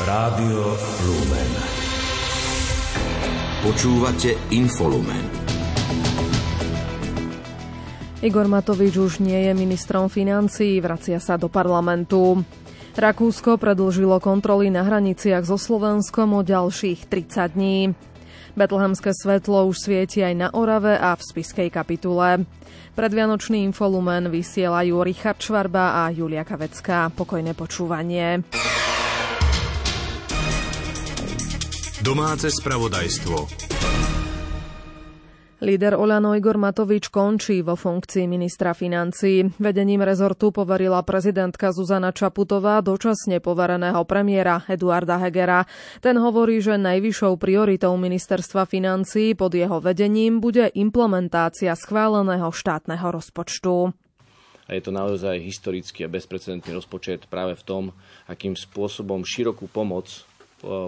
Rádio Lumen. Počúvate Infolumen. Igor Matovič už nie je ministrom financií, vracia sa do parlamentu. Rakúsko predlžilo kontroly na hraniciach so Slovenskom o ďalších 30 dní. Betlehemské svetlo už svieti aj na Orave a v Spiskej kapitule. Predvianočný infolumen vysielajú Richard Čvarba a Julia Kavecká. Pokojné počúvanie. Domáce spravodajstvo. Líder Oľano Igor Matovič končí vo funkcii ministra financí. Vedením rezortu poverila prezidentka Zuzana Čaputová dočasne povereného premiéra Eduarda Hegera. Ten hovorí, že najvyššou prioritou ministerstva financí pod jeho vedením bude implementácia schváleného štátneho rozpočtu. A je to naozaj historický a bezprecedentný rozpočet práve v tom, akým spôsobom širokú pomoc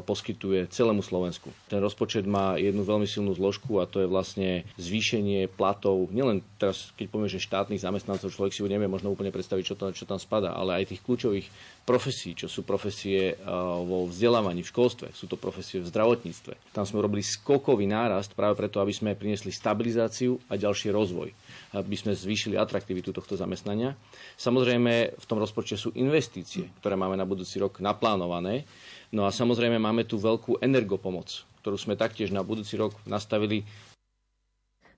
poskytuje celému Slovensku. Ten rozpočet má jednu veľmi silnú zložku a to je vlastne zvýšenie platov, nielen teraz, keď povieme, že štátnych zamestnancov, človek si nevie možno úplne predstaviť, čo tam, čo tam spada, ale aj tých kľúčových profesí, čo sú profesie vo vzdelávaní, v školstve, sú to profesie v zdravotníctve. Tam sme robili skokový nárast práve preto, aby sme priniesli stabilizáciu a ďalší rozvoj aby sme zvýšili atraktivitu tohto zamestnania. Samozrejme, v tom rozpočte sú investície, ktoré máme na budúci rok naplánované No a samozrejme máme tu veľkú energopomoc, ktorú sme taktiež na budúci rok nastavili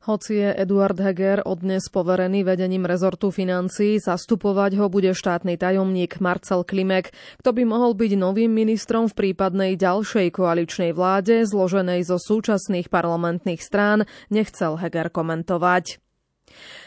hoci je Eduard Heger odnes poverený vedením rezortu financií, zastupovať ho bude štátny tajomník Marcel Klimek, kto by mohol byť novým ministrom v prípadnej ďalšej koaličnej vláde, zloženej zo súčasných parlamentných strán, nechcel Heger komentovať.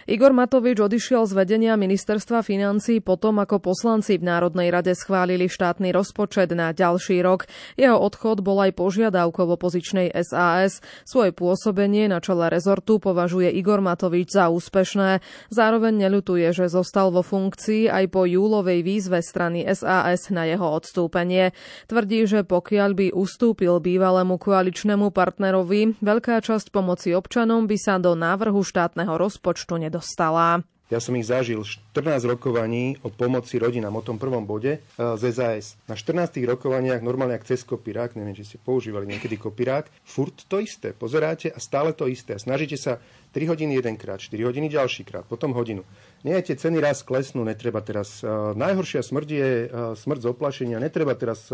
Igor Matovič odišiel z vedenia ministerstva financí potom, ako poslanci v Národnej rade schválili štátny rozpočet na ďalší rok. Jeho odchod bol aj požiadavkou opozičnej SAS. Svoje pôsobenie na čele rezortu považuje Igor Matovič za úspešné. Zároveň neľutuje, že zostal vo funkcii aj po júlovej výzve strany SAS na jeho odstúpenie. Tvrdí, že pokiaľ by ustúpil bývalému koaličnému partnerovi, veľká časť pomoci občanom by sa do návrhu štátneho rozpočtu nedostala nedostala. Ja som ich zažil 14 rokovaní o pomoci rodinám, o tom prvom bode e, z SAS. Na 14 rokovaniach, normálne ak cez kopirák, neviem, či ste používali niekedy kopirák, furt to isté. Pozeráte a stále to isté. A snažíte sa 3 hodiny jedenkrát, 4 hodiny ďalšíkrát, potom hodinu. Nie, tie ceny raz klesnú, netreba teraz. Uh, najhoršia smrť je uh, smrť z oplašenia, netreba teraz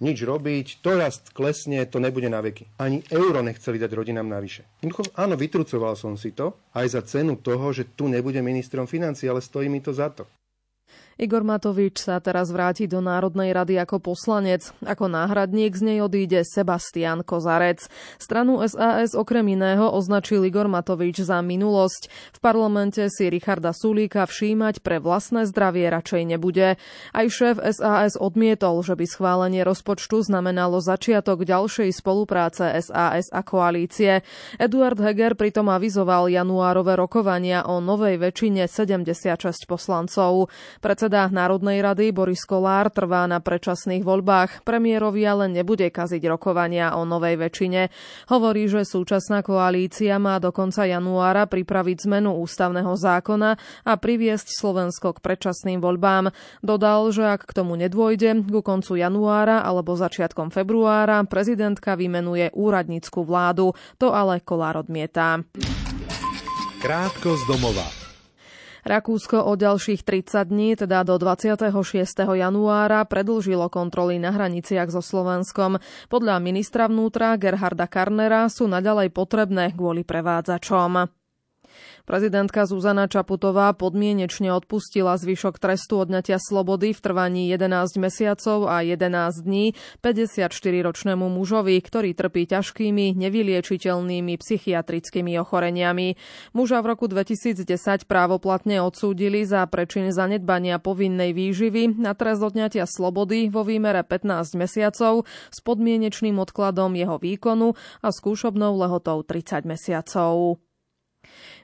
nič robiť, to raz klesne, to nebude na veky. Ani euro nechceli dať rodinám navyše. áno, vytrucoval som si to, aj za cenu toho, že tu nebude ministrom financí, ale stojí mi to za to. Igor Matovič sa teraz vráti do Národnej rady ako poslanec. Ako náhradník z nej odíde Sebastian Kozarec. Stranu SAS okrem iného označil Igor Matovič za minulosť. V parlamente si Richarda Sulíka všímať pre vlastné zdravie radšej nebude. Aj šéf SAS odmietol, že by schválenie rozpočtu znamenalo začiatok ďalšej spolupráce SAS a koalície. Eduard Heger pritom avizoval januárové rokovania o novej väčšine 76 poslancov. Predseda Predseda Národnej rady Boris Kolár trvá na predčasných voľbách. Premiérovi ale nebude kaziť rokovania o novej väčšine. Hovorí, že súčasná koalícia má do konca januára pripraviť zmenu ústavného zákona a priviesť Slovensko k predčasným voľbám. Dodal, že ak k tomu nedôjde, ku koncu januára alebo začiatkom februára prezidentka vymenuje úradnícku vládu. To ale Kolár odmieta. Krátko z domova. Rakúsko o ďalších 30 dní, teda do 26. januára, predlžilo kontroly na hraniciach so Slovenskom. Podľa ministra vnútra Gerharda Karnera sú naďalej potrebné kvôli prevádzačom. Prezidentka Zuzana Čaputová podmienečne odpustila zvyšok trestu odňatia slobody v trvaní 11 mesiacov a 11 dní 54-ročnému mužovi, ktorý trpí ťažkými, nevyliečiteľnými psychiatrickými ochoreniami. Muža v roku 2010 právoplatne odsúdili za prečin zanedbania povinnej výživy na trest odňatia slobody vo výmere 15 mesiacov s podmienečným odkladom jeho výkonu a skúšobnou lehotou 30 mesiacov.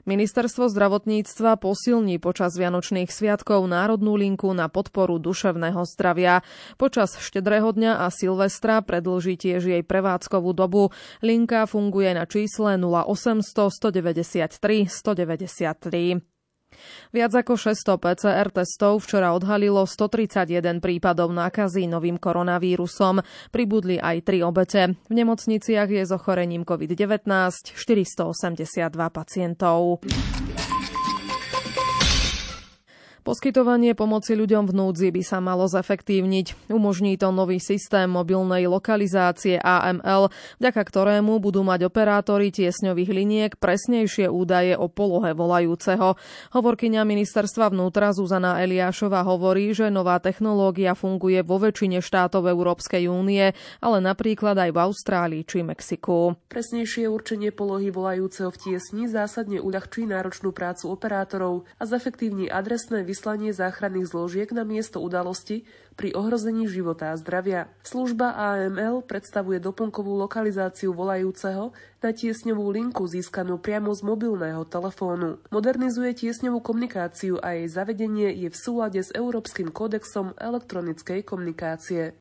Ministerstvo zdravotníctva posilní počas Vianočných sviatkov Národnú linku na podporu duševného zdravia. Počas štedrého dňa a Silvestra predlží tiež jej prevádzkovú dobu. Linka funguje na čísle 0800 193 193. Viac ako 600 PCR testov včera odhalilo 131 prípadov nákazy novým koronavírusom. Pribudli aj tri obete. V nemocniciach je s ochorením COVID-19 482 pacientov. Poskytovanie pomoci ľuďom v núdzi by sa malo zefektívniť. Umožní to nový systém mobilnej lokalizácie AML, vďaka ktorému budú mať operátori tiesňových liniek presnejšie údaje o polohe volajúceho. Hovorkyňa ministerstva vnútra Zuzana Eliášova hovorí, že nová technológia funguje vo väčšine štátov Európskej únie, ale napríklad aj v Austrálii či Mexiku. Presnejšie určenie polohy volajúceho v tiesni zásadne uľahčí náročnú prácu operátorov a zefektívni adresné vyslanie záchranných zložiek na miesto udalosti pri ohrození života a zdravia. Služba AML predstavuje doplnkovú lokalizáciu volajúceho na tiesňovú linku získanú priamo z mobilného telefónu. Modernizuje tiesňovú komunikáciu a jej zavedenie je v súlade s Európskym kódexom elektronickej komunikácie.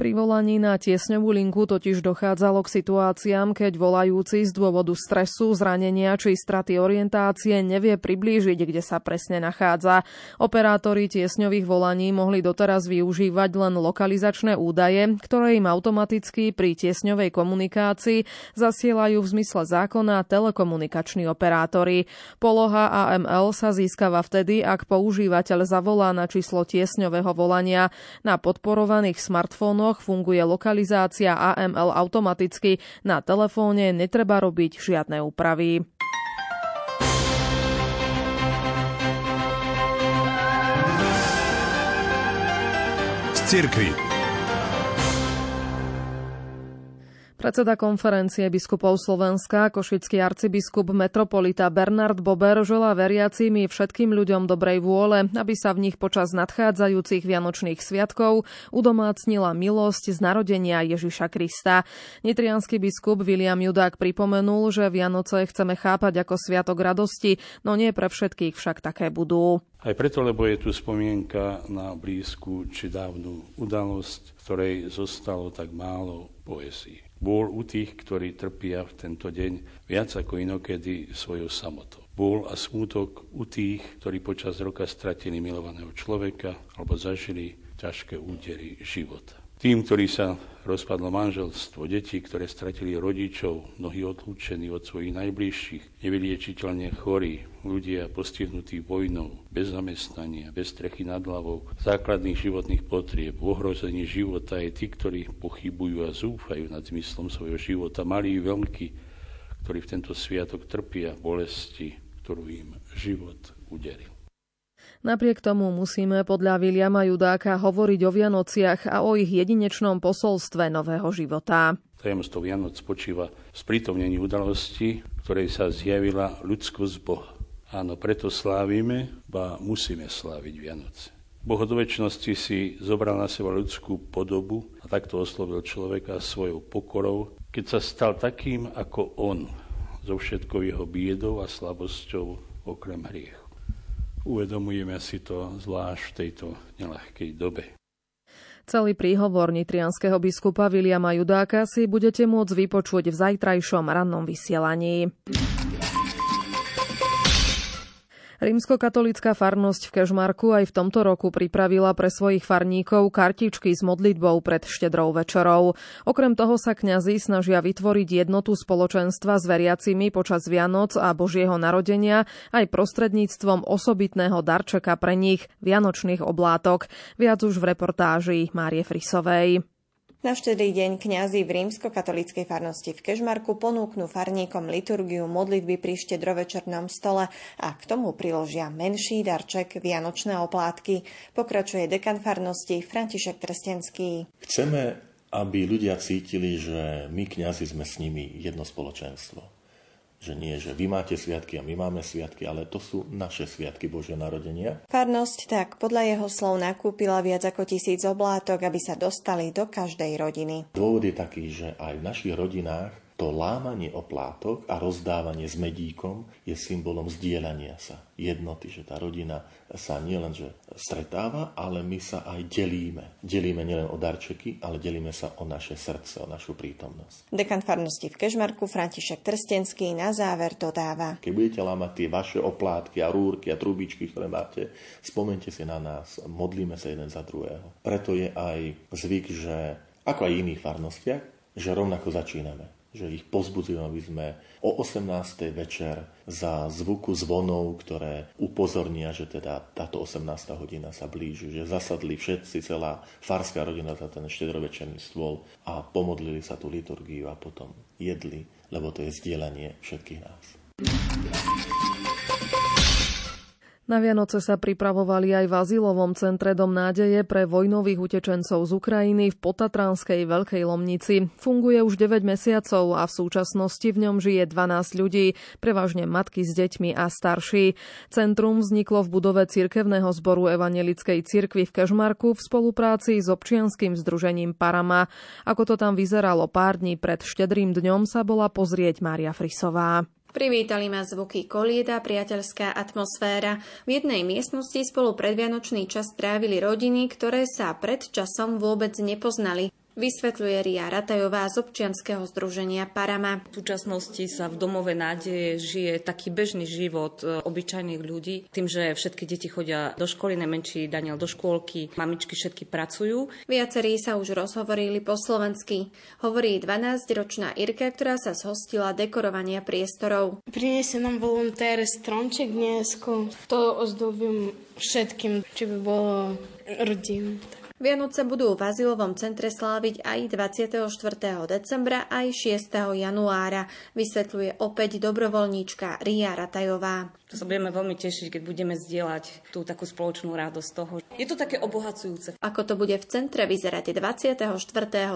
Pri volaní na tiesňovú linku totiž dochádzalo k situáciám, keď volajúci z dôvodu stresu, zranenia či straty orientácie nevie priblížiť, kde sa presne nachádza. Operátori tiesňových volaní mohli doteraz využívať len lokalizačné údaje, ktoré im automaticky pri tiesňovej komunikácii zasielajú v zmysle zákona telekomunikační operátori. Poloha AML sa získava vtedy, ak používateľ zavolá na číslo tiesňového volania na podporovaných smartfónoch telefonoch funguje lokalizácia AML automaticky. Na telefóne netreba robiť žiadne úpravy. Z. Predseda konferencie biskupov Slovenska, košický arcibiskup metropolita Bernard Bober želá veriacimi všetkým ľuďom dobrej vôle, aby sa v nich počas nadchádzajúcich vianočných sviatkov udomácnila milosť z narodenia Ježiša Krista. Nitrianský biskup William Judák pripomenul, že Vianoce chceme chápať ako sviatok radosti, no nie pre všetkých však také budú. Aj preto, lebo je tu spomienka na blízku či dávnu udalosť, ktorej zostalo tak málo poesí. Bol u tých, ktorí trpia v tento deň viac ako inokedy svojou samotou. Bol a smútok u tých, ktorí počas roka stratili milovaného človeka alebo zažili ťažké údery života. Tým, ktorí sa rozpadlo manželstvo, deti, ktoré stratili rodičov, mnohí odlúčení od svojich najbližších, nevyliečiteľne chorí, ľudia postihnutí vojnou, bez zamestnania, bez strechy nad hlavou, základných životných potrieb, ohrození života aj tí, ktorí pochybujú a zúfajú nad zmyslom svojho života, malí i veľkí, ktorí v tento sviatok trpia bolesti, ktorú im život uderil. Napriek tomu musíme podľa Viliama Judáka hovoriť o Vianociach a o ich jedinečnom posolstve nového života. Tajomstvo Vianoc spočíva v sprítomnení udalosti, ktorej sa zjavila ľudskosť Boha. Áno, preto slávime, ba musíme sláviť Vianoce. Boh od väčšnosti si zobral na seba ľudskú podobu a takto oslovil človeka svojou pokorou, keď sa stal takým ako on, so všetkou jeho biedou a slabosťou okrem hriechu. Uvedomujeme si to zvlášť v tejto nelahkej dobe. Celý príhovor nitrianského biskupa Viliama Judáka si budete môcť vypočuť v zajtrajšom rannom vysielaní. Rímskokatolická farnosť v Kežmarku aj v tomto roku pripravila pre svojich farníkov kartičky s modlitbou pred štedrou večerou. Okrem toho sa kňazi snažia vytvoriť jednotu spoločenstva s veriacimi počas Vianoc a Božieho narodenia aj prostredníctvom osobitného darčeka pre nich, vianočných oblátok. Viac už v reportáži Márie Frisovej. Na štedrý deň kňazi v rímsko-katolíckej farnosti v Kežmarku ponúknú farníkom liturgiu modlitby pri štedrovečernom stole a k tomu priložia menší darček Vianočné oplátky. Pokračuje dekan farnosti František Trstenský. Chceme, aby ľudia cítili, že my kňazi sme s nimi jedno spoločenstvo že nie, že vy máte sviatky a my máme sviatky, ale to sú naše sviatky Božieho narodenia. Farnosť tak podľa jeho slov nakúpila viac ako tisíc oblátok, aby sa dostali do každej rodiny. Dôvod je taký, že aj v našich rodinách to lámanie oplátok a rozdávanie s medíkom je symbolom zdieľania sa, jednoty, že tá rodina sa nielen že stretáva, ale my sa aj delíme. Delíme nielen o darčeky, ale delíme sa o naše srdce, o našu prítomnosť. Dekan farnosti v Kežmarku František Trstenský na záver dodáva. Keď budete lámať tie vaše oplátky a rúrky a trubičky, ktoré máte, spomente si na nás, modlíme sa jeden za druhého. Preto je aj zvyk, že ako aj v iných farnostiach, že rovnako začíname že ich pozbudzujeme, aby sme o 18. večer za zvuku zvonov, ktoré upozornia, že teda táto 18. hodina sa blíži, že zasadli všetci, celá farská rodina za ten štedrovečerný stôl a pomodlili sa tú liturgiu a potom jedli, lebo to je zdieľanie všetkých nás. Na Vianoce sa pripravovali aj v azylovom centre Dom nádeje pre vojnových utečencov z Ukrajiny v Potatranskej Veľkej Lomnici. Funguje už 9 mesiacov a v súčasnosti v ňom žije 12 ľudí, prevažne matky s deťmi a starší. Centrum vzniklo v budove Cirkevného zboru Evangelickej cirkvi v Kežmarku v spolupráci s občianským združením Parama. Ako to tam vyzeralo pár dní pred štedrým dňom sa bola pozrieť Mária Frisová. Privítali ma zvuky kolieda, priateľská atmosféra. V jednej miestnosti spolu predvianočný čas trávili rodiny, ktoré sa pred časom vôbec nepoznali. Vysvetľuje Ria Ratajová z občianskeho združenia Parama. V súčasnosti sa v domove nádeje žije taký bežný život e, obyčajných ľudí. Tým, že všetky deti chodia do školy, najmenší Daniel do škôlky, mamičky všetky pracujú. Viacerí sa už rozhovorili po slovensky. Hovorí 12-ročná Irka, ktorá sa zhostila dekorovania priestorov. Priniesie nám volontér stromček dnes, to ozdobím všetkým, či by bolo rodinu. Vianoce budú v azylovom centre sláviť aj 24. decembra, aj 6. januára, vysvetľuje opäť dobrovoľníčka Ria Ratajová. To sa budeme veľmi tešiť, keď budeme zdieľať tú takú spoločnú radosť toho. Je to také obohacujúce. Ako to bude v centre vyzerať 24.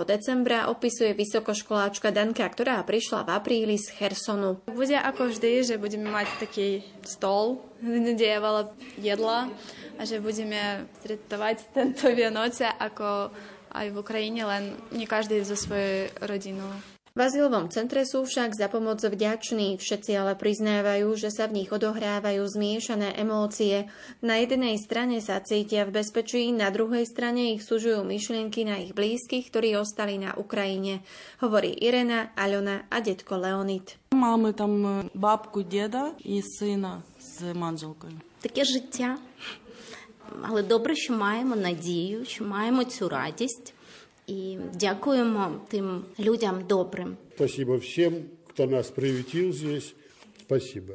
decembra, opisuje vysokoškoláčka Danka, ktorá prišla v apríli z Hersonu. Bude ako vždy, že budeme mať taký stol, kde je veľa jedla a že budeme stretovať tento Vianoce ako aj v Ukrajine, len nie každý so svojou rodinou. V azylovom centre sú však za pomoc vďační, všetci ale priznávajú, že sa v nich odohrávajú zmiešané emócie. Na jednej strane sa cítia v bezpečí, na druhej strane ich sužujú myšlienky na ich blízkych, ktorí ostali na Ukrajine, hovorí Irena, Aľona a detko Leonid. Máme tam babku, deda i syna s manželkou. Také žitia але добре, що маємо надію, що маємо цю радість І дякуємо тим людям добрим. Спасибо всім, хто нас привітів здесь. Спасибо.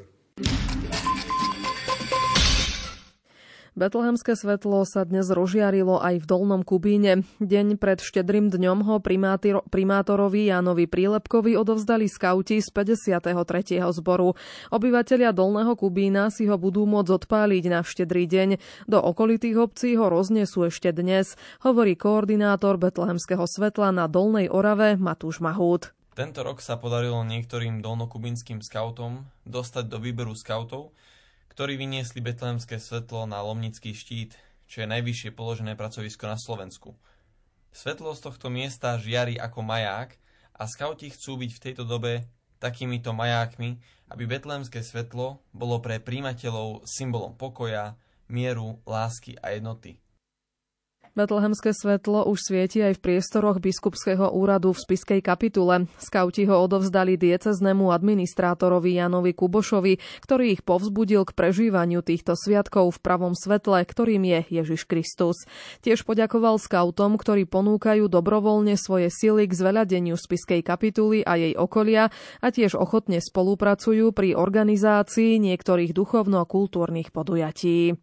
Betlehemské svetlo sa dnes rozžiarilo aj v Dolnom Kubíne. Deň pred štedrým dňom ho primátorovi Jánovi Prílepkovi odovzdali skauti z 53. zboru. Obyvatelia Dolného Kubína si ho budú môcť odpáliť na štedrý deň. Do okolitých obcí ho roznesú ešte dnes, hovorí koordinátor Betlehemského svetla na Dolnej Orave Matúš Mahút. Tento rok sa podarilo niektorým dolnokubinským skautom dostať do výberu skautov, ktorí vyniesli betlehemské svetlo na Lomnický štít, čo je najvyššie položené pracovisko na Slovensku. Svetlo z tohto miesta žiari ako maják a skauti chcú byť v tejto dobe takýmito majákmi, aby betlehemské svetlo bolo pre príjimateľov symbolom pokoja, mieru, lásky a jednoty. Betlehemské svetlo už svieti aj v priestoroch biskupského úradu v spiskej kapitule. Skauti ho odovzdali dieceznému administrátorovi Janovi Kubošovi, ktorý ich povzbudil k prežívaniu týchto sviatkov v pravom svetle, ktorým je Ježiš Kristus. Tiež poďakoval skautom, ktorí ponúkajú dobrovoľne svoje sily k zveľadeniu spiskej kapituly a jej okolia a tiež ochotne spolupracujú pri organizácii niektorých duchovno-kultúrnych podujatí.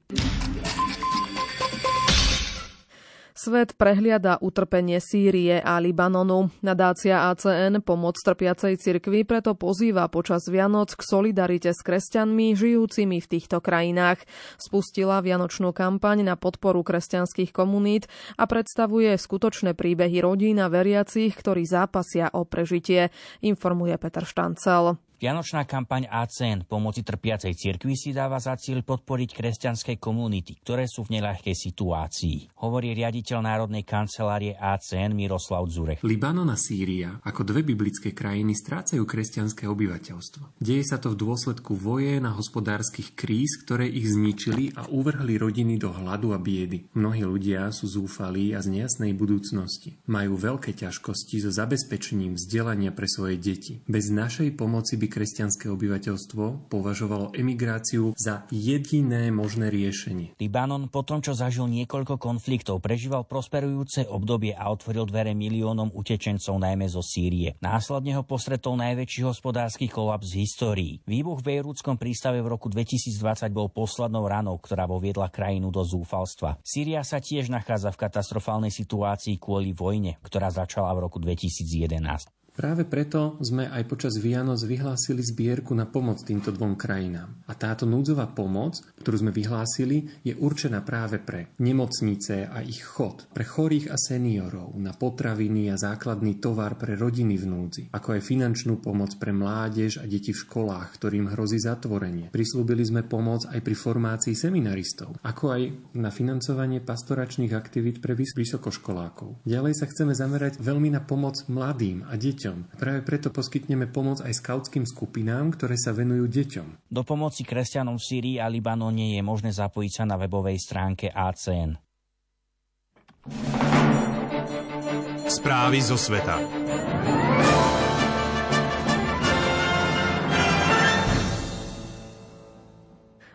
Svet prehliada utrpenie Sýrie a Libanonu. Nadácia ACN Pomoc trpiacej cirkvi preto pozýva počas Vianoc k solidarite s kresťanmi žijúcimi v týchto krajinách. Spustila vianočnú kampaň na podporu kresťanských komunít a predstavuje skutočné príbehy rodín a veriacich, ktorí zápasia o prežitie, informuje Peter Štancel. Vianočná kampaň ACN pomoci trpiacej cirkvi si dáva za cieľ podporiť kresťanské komunity, ktoré sú v neľahkej situácii, hovorí riaditeľ Národnej kancelárie ACN Miroslav Zurech. Libanon a Sýria ako dve biblické krajiny strácajú kresťanské obyvateľstvo. Deje sa to v dôsledku vojen a hospodárskych kríz, ktoré ich zničili a uvrhli rodiny do hladu a biedy. Mnohí ľudia sú zúfalí a z nejasnej budúcnosti. Majú veľké ťažkosti so zabezpečením vzdelania pre svoje deti. Bez našej pomoci by by kresťanské obyvateľstvo považovalo emigráciu za jediné možné riešenie. Libanon po tom, čo zažil niekoľko konfliktov, prežíval prosperujúce obdobie a otvoril dvere miliónom utečencov najmä zo Sýrie. Následne ho postretol najväčší hospodársky kolaps v histórii. Výbuch v Bejrúdskom prístave v roku 2020 bol poslednou ranou, ktorá voviedla krajinu do zúfalstva. Sýria sa tiež nachádza v katastrofálnej situácii kvôli vojne, ktorá začala v roku 2011. Práve preto sme aj počas Vianoc vyhlásili zbierku na pomoc týmto dvom krajinám. A táto núdzová pomoc, ktorú sme vyhlásili, je určená práve pre nemocnice a ich chod, pre chorých a seniorov, na potraviny a základný tovar pre rodiny v núdzi, ako aj finančnú pomoc pre mládež a deti v školách, ktorým hrozí zatvorenie. Prislúbili sme pomoc aj pri formácii seminaristov, ako aj na financovanie pastoračných aktivít pre vysokoškolákov. Ďalej sa chceme zamerať veľmi na pomoc mladým a deťom deťom. Práve preto poskytneme pomoc aj skautským skupinám, ktoré sa venujú deťom. Do pomoci kresťanom v Sýrii a Libanone je možné zapojiť sa na webovej stránke ACN. Správy zo sveta.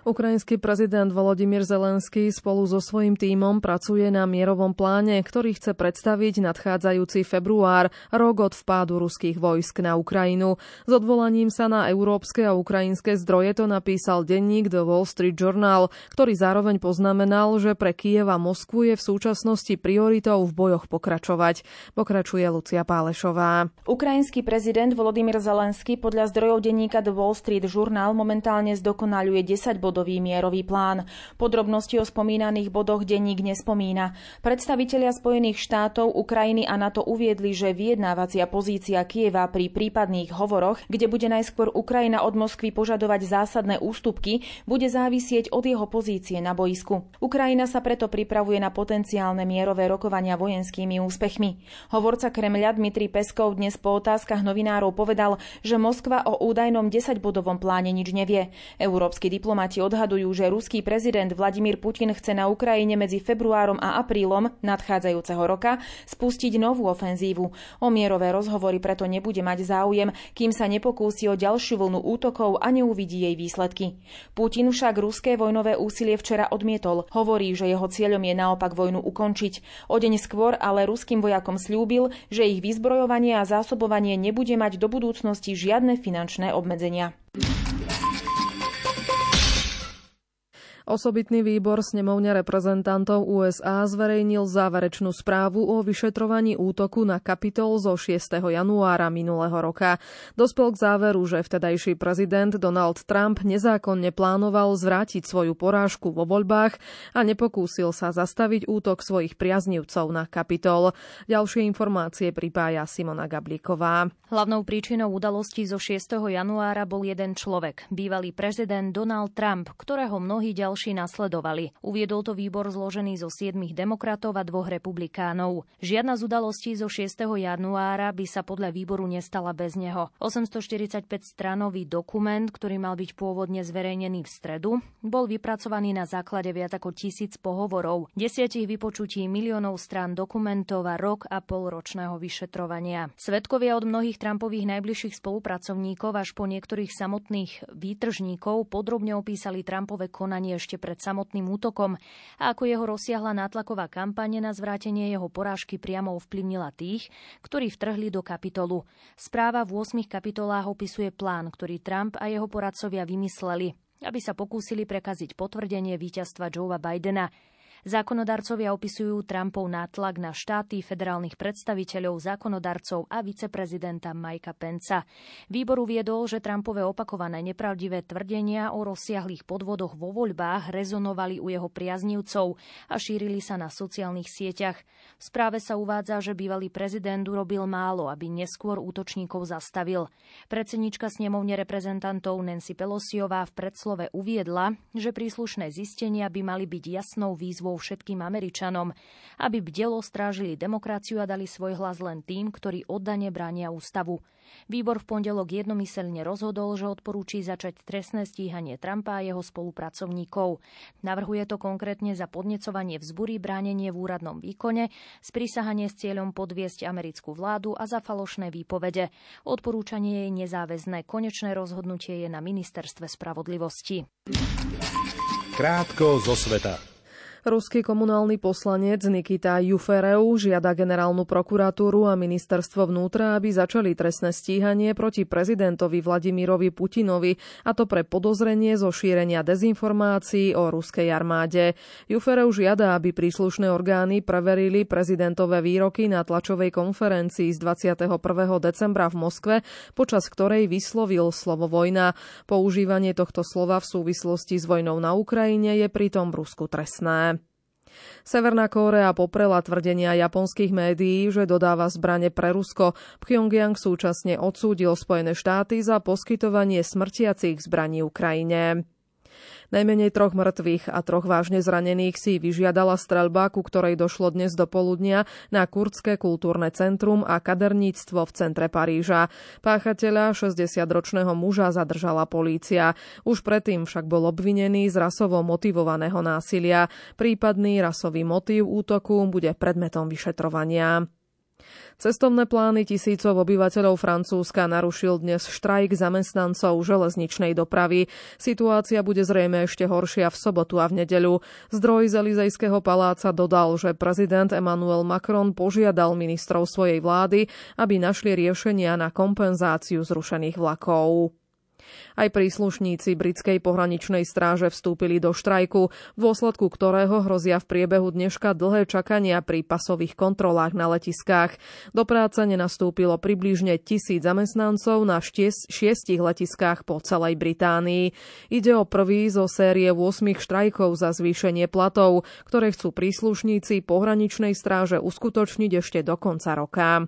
Ukrajinský prezident Volodymyr Zelenský spolu so svojím tímom pracuje na mierovom pláne, ktorý chce predstaviť nadchádzajúci február, rok od vpádu ruských vojsk na Ukrajinu. S odvolaním sa na európske a ukrajinské zdroje to napísal denník The Wall Street Journal, ktorý zároveň poznamenal, že pre Kiev a Moskvu je v súčasnosti prioritou v bojoch pokračovať. Pokračuje Lucia Pálešová. Ukrajinský prezident Volodymyr Zelenský podľa zdrojov denníka The Wall Street Journal momentálne zdokonaluje 10 bodov bodový mierový plán. Podrobnosti o spomínaných bodoch denník nespomína. Predstavitelia Spojených štátov, Ukrajiny a NATO uviedli, že vyjednávacia pozícia Kieva pri prípadných hovoroch, kde bude najskôr Ukrajina od Moskvy požadovať zásadné ústupky, bude závisieť od jeho pozície na boisku. Ukrajina sa preto pripravuje na potenciálne mierové rokovania vojenskými úspechmi. Hovorca Kremľa Dmitri Peskov dnes po otázkach novinárov povedal, že Moskva o údajnom 10-bodovom pláne nič nevie. Európsky diplomati odhadujú, že ruský prezident Vladimír Putin chce na Ukrajine medzi februárom a aprílom nadchádzajúceho roka spustiť novú ofenzívu. O mierové rozhovory preto nebude mať záujem, kým sa nepokúsi o ďalšiu vlnu útokov a neuvidí jej výsledky. Putin však ruské vojnové úsilie včera odmietol. Hovorí, že jeho cieľom je naopak vojnu ukončiť. O deň skôr ale ruským vojakom slúbil, že ich vyzbrojovanie a zásobovanie nebude mať do budúcnosti žiadne finančné obmedzenia. Osobitný výbor snemovne reprezentantov USA zverejnil záverečnú správu o vyšetrovaní útoku na kapitol zo 6. januára minulého roka. Dospel k záveru, že vtedajší prezident Donald Trump nezákonne plánoval zvrátiť svoju porážku vo voľbách a nepokúsil sa zastaviť útok svojich priaznivcov na kapitol. Ďalšie informácie pripája Simona Gablíková. Hlavnou príčinou udalostí zo 6. januára bol jeden človek, bývalý prezident Donald Trump, ktorého mnohí ďalší ďalší nasledovali. Uviedol to výbor zložený zo siedmých demokratov a dvoch republikánov. Žiadna z udalostí zo 6. januára by sa podľa výboru nestala bez neho. 845 stranový dokument, ktorý mal byť pôvodne zverejnený v stredu, bol vypracovaný na základe viac ako tisíc pohovorov, desiatich vypočutí miliónov strán dokumentov a rok a pol ročného vyšetrovania. Svedkovia od mnohých Trumpových najbližších spolupracovníkov až po niektorých samotných výtržníkov podrobne opísali Trumpové konanie ešte pred samotným útokom a ako jeho rozsiahla nátlaková kampane na zvrátenie jeho porážky priamo ovplyvnila tých, ktorí vtrhli do kapitolu. Správa v 8 kapitolách opisuje plán, ktorý Trump a jeho poradcovia vymysleli, aby sa pokúsili prekaziť potvrdenie víťazstva Joea Bidena. Zákonodarcovia opisujú Trumpov nátlak na štáty, federálnych predstaviteľov, zákonodarcov a viceprezidenta Majka Penca. Výbor uviedol, že Trumpové opakované nepravdivé tvrdenia o rozsiahlých podvodoch vo voľbách rezonovali u jeho priaznivcov a šírili sa na sociálnych sieťach. V správe sa uvádza, že bývalý prezident urobil málo, aby neskôr útočníkov zastavil. Predsednička snemovne reprezentantov Nancy Pelosiová v predslove uviedla, že príslušné zistenia by mali byť jasnou výzvou všetkým Američanom, aby bdelo strážili demokraciu a dali svoj hlas len tým, ktorí oddane bránia ústavu. Výbor v pondelok jednomyselne rozhodol, že odporúči začať trestné stíhanie Trumpa a jeho spolupracovníkov. Navrhuje to konkrétne za podnecovanie vzbury, bránenie v úradnom výkone, sprísahanie s cieľom podviesť americkú vládu a za falošné výpovede. Odporúčanie je nezáväzné, konečné rozhodnutie je na ministerstve spravodlivosti. Krátko zo sveta. Ruský komunálny poslanec Nikita Jufereu žiada generálnu prokuratúru a ministerstvo vnútra, aby začali trestné stíhanie proti prezidentovi Vladimirovi Putinovi, a to pre podozrenie zo šírenia dezinformácií o ruskej armáde. Jufereu žiada, aby príslušné orgány preverili prezidentové výroky na tlačovej konferencii z 21. decembra v Moskve, počas ktorej vyslovil slovo vojna. Používanie tohto slova v súvislosti s vojnou na Ukrajine je pritom v Rusku trestné. Severná Kórea poprela tvrdenia japonských médií, že dodáva zbrane pre Rusko. Pyongyang súčasne odsúdil Spojené štáty za poskytovanie smrtiacich zbraní Ukrajine. Najmenej troch mŕtvych a troch vážne zranených si vyžiadala streľba, ku ktorej došlo dnes do poludnia na Kurdské kultúrne centrum a kaderníctvo v centre Paríža. Páchateľa 60-ročného muža zadržala polícia. Už predtým však bol obvinený z rasovo motivovaného násilia. Prípadný rasový motív útoku bude predmetom vyšetrovania. Cestovné plány tisícov obyvateľov Francúzska narušil dnes štrajk zamestnancov železničnej dopravy. Situácia bude zrejme ešte horšia v sobotu a v nedeľu. Zdroj z Elizejského paláca dodal, že prezident Emmanuel Macron požiadal ministrov svojej vlády, aby našli riešenia na kompenzáciu zrušených vlakov. Aj príslušníci britskej pohraničnej stráže vstúpili do štrajku, v dôsledku ktorého hrozia v priebehu dneška dlhé čakania pri pasových kontrolách na letiskách. Do práce nenastúpilo približne tisíc zamestnancov na šiestich letiskách po celej Británii. Ide o prvý zo série 8 štrajkov za zvýšenie platov, ktoré chcú príslušníci pohraničnej stráže uskutočniť ešte do konca roka.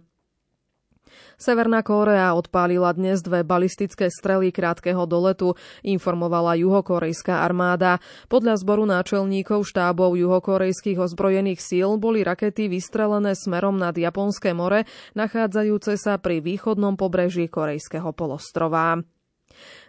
Severná Kórea odpálila dnes dve balistické strely krátkeho doletu, informovala juhokorejská armáda. Podľa zboru náčelníkov štábov juhokorejských ozbrojených síl boli rakety vystrelené smerom nad Japonské more, nachádzajúce sa pri východnom pobreží korejského polostrova.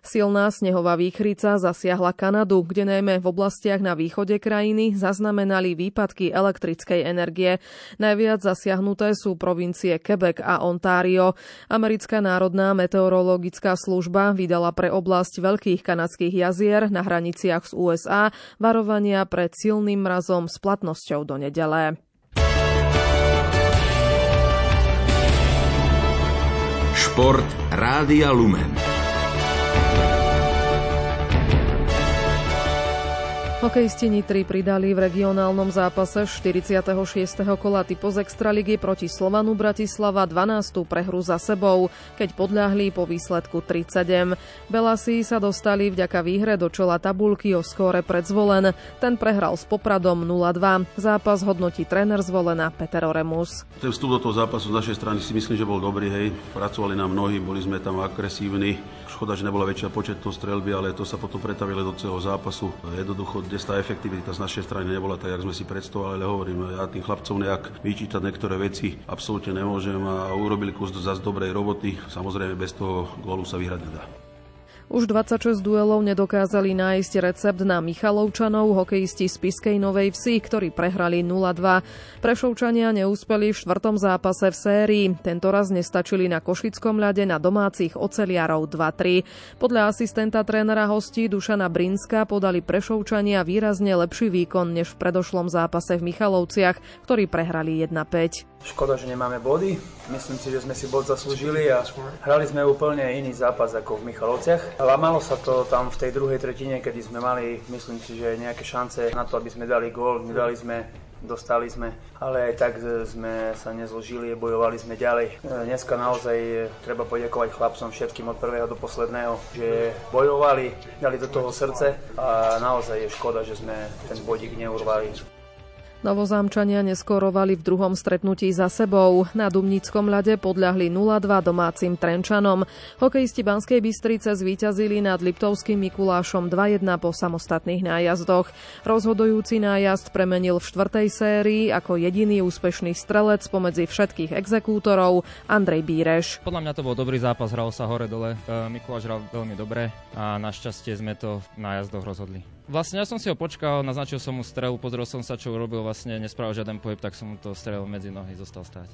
Silná snehová výchrica zasiahla Kanadu, kde najmä v oblastiach na východe krajiny zaznamenali výpadky elektrickej energie. Najviac zasiahnuté sú provincie Quebec a Ontario. Americká národná meteorologická služba vydala pre oblasť veľkých kanadských jazier na hraniciach z USA varovania pred silným mrazom s platnosťou do nedele. Šport Rádia Lumen. Hokejisti Nitry pridali v regionálnom zápase 46. kola typo z Extraligy proti Slovanu Bratislava 12. prehru za sebou, keď podľahli po výsledku 37. Belasi sa dostali vďaka výhre do čela tabulky o skóre pred zvolen. Ten prehral s Popradom 0-2. Zápas hodnotí tréner zvolená Peter Oremus. Ten vstup do toho zápasu z našej strany si myslím, že bol dobrý. Hej. Pracovali nám mnohí, boli sme tam agresívni. Škoda, že nebola väčšia početnosť strelby, ale to sa potom pretavilo do celého zápasu. Jednoducho dnes tá efektivita z našej strany nebola tak, jak sme si predstavovali, ale hovorím, ja tým chlapcom nejak vyčítať niektoré veci absolútne nemôžem a urobili kus zase dobrej roboty. Samozrejme, bez toho gólu sa vyhrať nedá. Už 26 duelov nedokázali nájsť recept na Michalovčanov, hokejisti z Piskej Novej Vsi, ktorí prehrali 0-2. Prešovčania neúspeli v štvrtom zápase v sérii. Tento raz nestačili na Košickom ľade na domácich oceliarov 2-3. Podľa asistenta trénera hostí Dušana Brinska podali Prešovčania výrazne lepší výkon než v predošlom zápase v Michalovciach, ktorí prehrali 1-5. Škoda, že nemáme body. Myslím si, že sme si bod zaslúžili a hrali sme úplne iný zápas ako v Michalovciach Lamalo sa to tam v tej druhej tretine, kedy sme mali, myslím si, že nejaké šance na to, aby sme dali gól. Nedali sme dostali sme, ale aj tak sme sa nezložili, bojovali sme ďalej. Dneska naozaj treba poďakovať chlapcom všetkým od prvého do posledného, že bojovali, dali do toho srdce a naozaj je škoda, že sme ten bodík neurvali. Novozámčania neskorovali v druhom stretnutí za sebou. Na Dumnickom ľade podľahli 0-2 domácim Trenčanom. Hokejisti Banskej Bystrice zvíťazili nad Liptovským Mikulášom 2-1 po samostatných nájazdoch. Rozhodujúci nájazd premenil v štvrtej sérii ako jediný úspešný strelec pomedzi všetkých exekútorov Andrej Bíreš. Podľa mňa to bol dobrý zápas, hral sa hore-dole. E, Mikuláš hral veľmi dobre a našťastie sme to v nájazdoch rozhodli. Vlastne ja som si ho počkal, naznačil som mu strelu, pozrel som sa, čo urobil, vlastne nespravil žiaden pohyb, tak som mu to strelil medzi nohy, zostal stáť.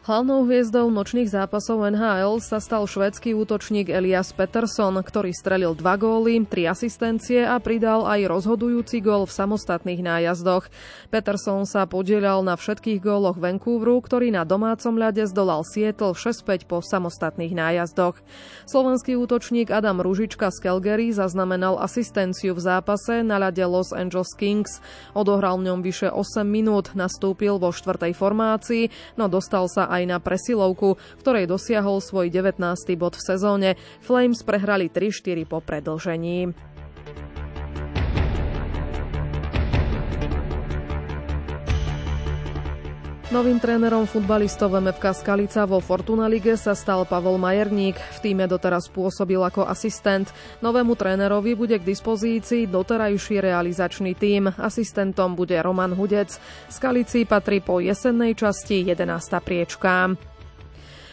Hlavnou hviezdou nočných zápasov NHL sa stal švédsky útočník Elias Peterson, ktorý strelil dva góly, tri asistencie a pridal aj rozhodujúci gól v samostatných nájazdoch. Peterson sa podielal na všetkých góloch Vancouveru, ktorý na domácom ľade zdolal Seattle 6-5 po samostatných nájazdoch. Slovenský útočník Adam Ružička z Calgary zaznamenal asistenciu v zápase na ľade Los Angeles Kings. Odohral v ňom vyše 8 minút, nastúpil vo štvrtej formácii, no dostal sa aj na presilovku, ktorej dosiahol svoj 19. bod v sezóne. Flames prehrali 3-4 po predlžení. Novým trénerom futbalistov MFK Skalica vo Fortuna Lige sa stal Pavol Majerník. V týme doteraz pôsobil ako asistent. Novému trénerovi bude k dispozícii doterajší realizačný tím. Asistentom bude Roman Hudec. Skalici patrí po jesennej časti 11. priečka.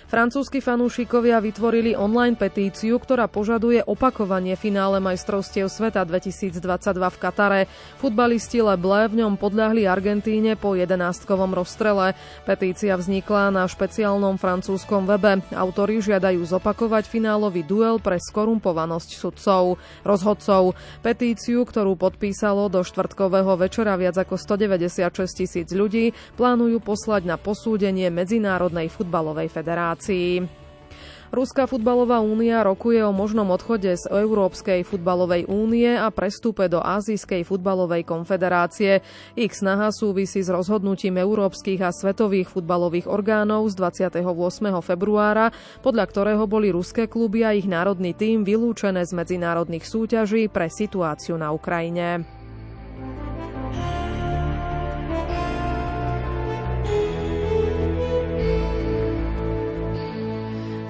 Francúzski fanúšikovia vytvorili online petíciu, ktorá požaduje opakovanie finále majstrovstiev sveta 2022 v Katare. Futbalisti Leble v ňom podľahli Argentíne po jedenástkovom rozstrele. Petícia vznikla na špeciálnom francúzskom webe. Autori žiadajú zopakovať finálový duel pre skorumpovanosť sudcov, rozhodcov. Petíciu, ktorú podpísalo do štvrtkového večera viac ako 196 tisíc ľudí, plánujú poslať na posúdenie Medzinárodnej futbalovej federácie situácii. Ruská futbalová únia rokuje o možnom odchode z Európskej futbalovej únie a prestupe do Azijskej futbalovej konfederácie. Ich snaha súvisí s rozhodnutím európskych a svetových futbalových orgánov z 28. februára, podľa ktorého boli ruské kluby a ich národný tím vylúčené z medzinárodných súťaží pre situáciu na Ukrajine.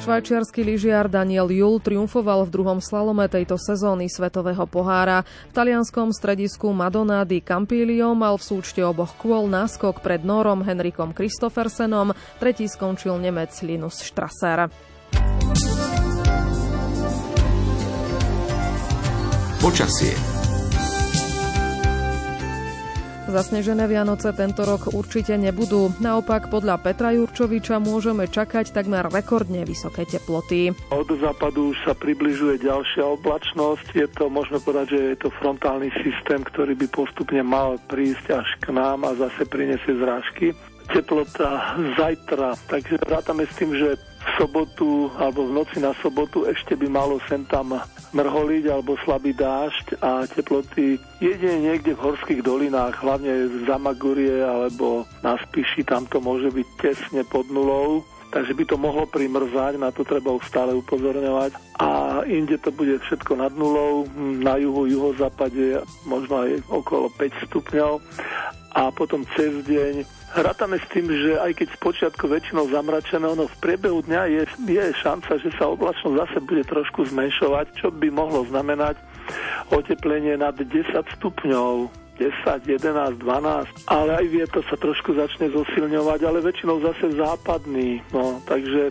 Švajčiarsky lyžiar Daniel Jul triumfoval v druhom slalome tejto sezóny Svetového pohára. V talianskom stredisku Madonna di Campilio mal v súčte oboch kôl náskok pred Norom Henrikom Kristoffersenom, tretí skončil Nemec Linus Strasser. Počasie Zasnežené Vianoce tento rok určite nebudú. Naopak podľa Petra Jurčoviča môžeme čakať takmer rekordne vysoké teploty. Od západu už sa približuje ďalšia oblačnosť. Je to, môžeme povedať, že je to frontálny systém, ktorý by postupne mal prísť až k nám a zase prinesie zrážky teplota zajtra, takže rátame s tým, že v sobotu alebo v noci na sobotu ešte by malo sem tam mrholiť alebo slabý dážď a teploty jedine niekde v horských dolinách, hlavne z Zamagurie alebo na Spiši, tam to môže byť tesne pod nulou takže by to mohlo primrzať, na to treba už stále upozorňovať. A inde to bude všetko nad nulou, na juhu, juhozápade možno aj okolo 5 stupňov a potom cez deň Rátame s tým, že aj keď spočiatku väčšinou zamračené, ono v priebehu dňa je, je šanca, že sa oblačnosť zase bude trošku zmenšovať, čo by mohlo znamenať oteplenie nad 10 stupňov. 10, 11, 12, ale aj vietor sa trošku začne zosilňovať, ale väčšinou zase západný. No, takže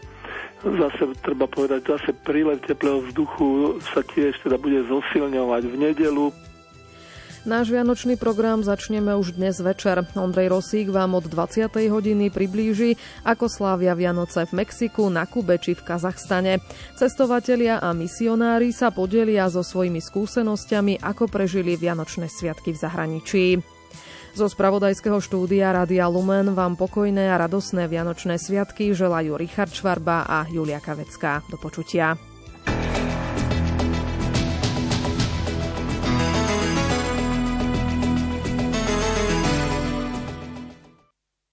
zase treba povedať, zase prílev teplého vzduchu sa tiež teda bude zosilňovať v nedelu. Náš vianočný program začneme už dnes večer. Ondrej Rosík vám od 20. hodiny priblíži, ako slávia Vianoce v Mexiku, na Kube či v Kazachstane. Cestovatelia a misionári sa podelia so svojimi skúsenosťami, ako prežili Vianočné sviatky v zahraničí. Zo spravodajského štúdia Radia Lumen vám pokojné a radosné Vianočné sviatky želajú Richard Švarba a Julia Kavecká. Do počutia.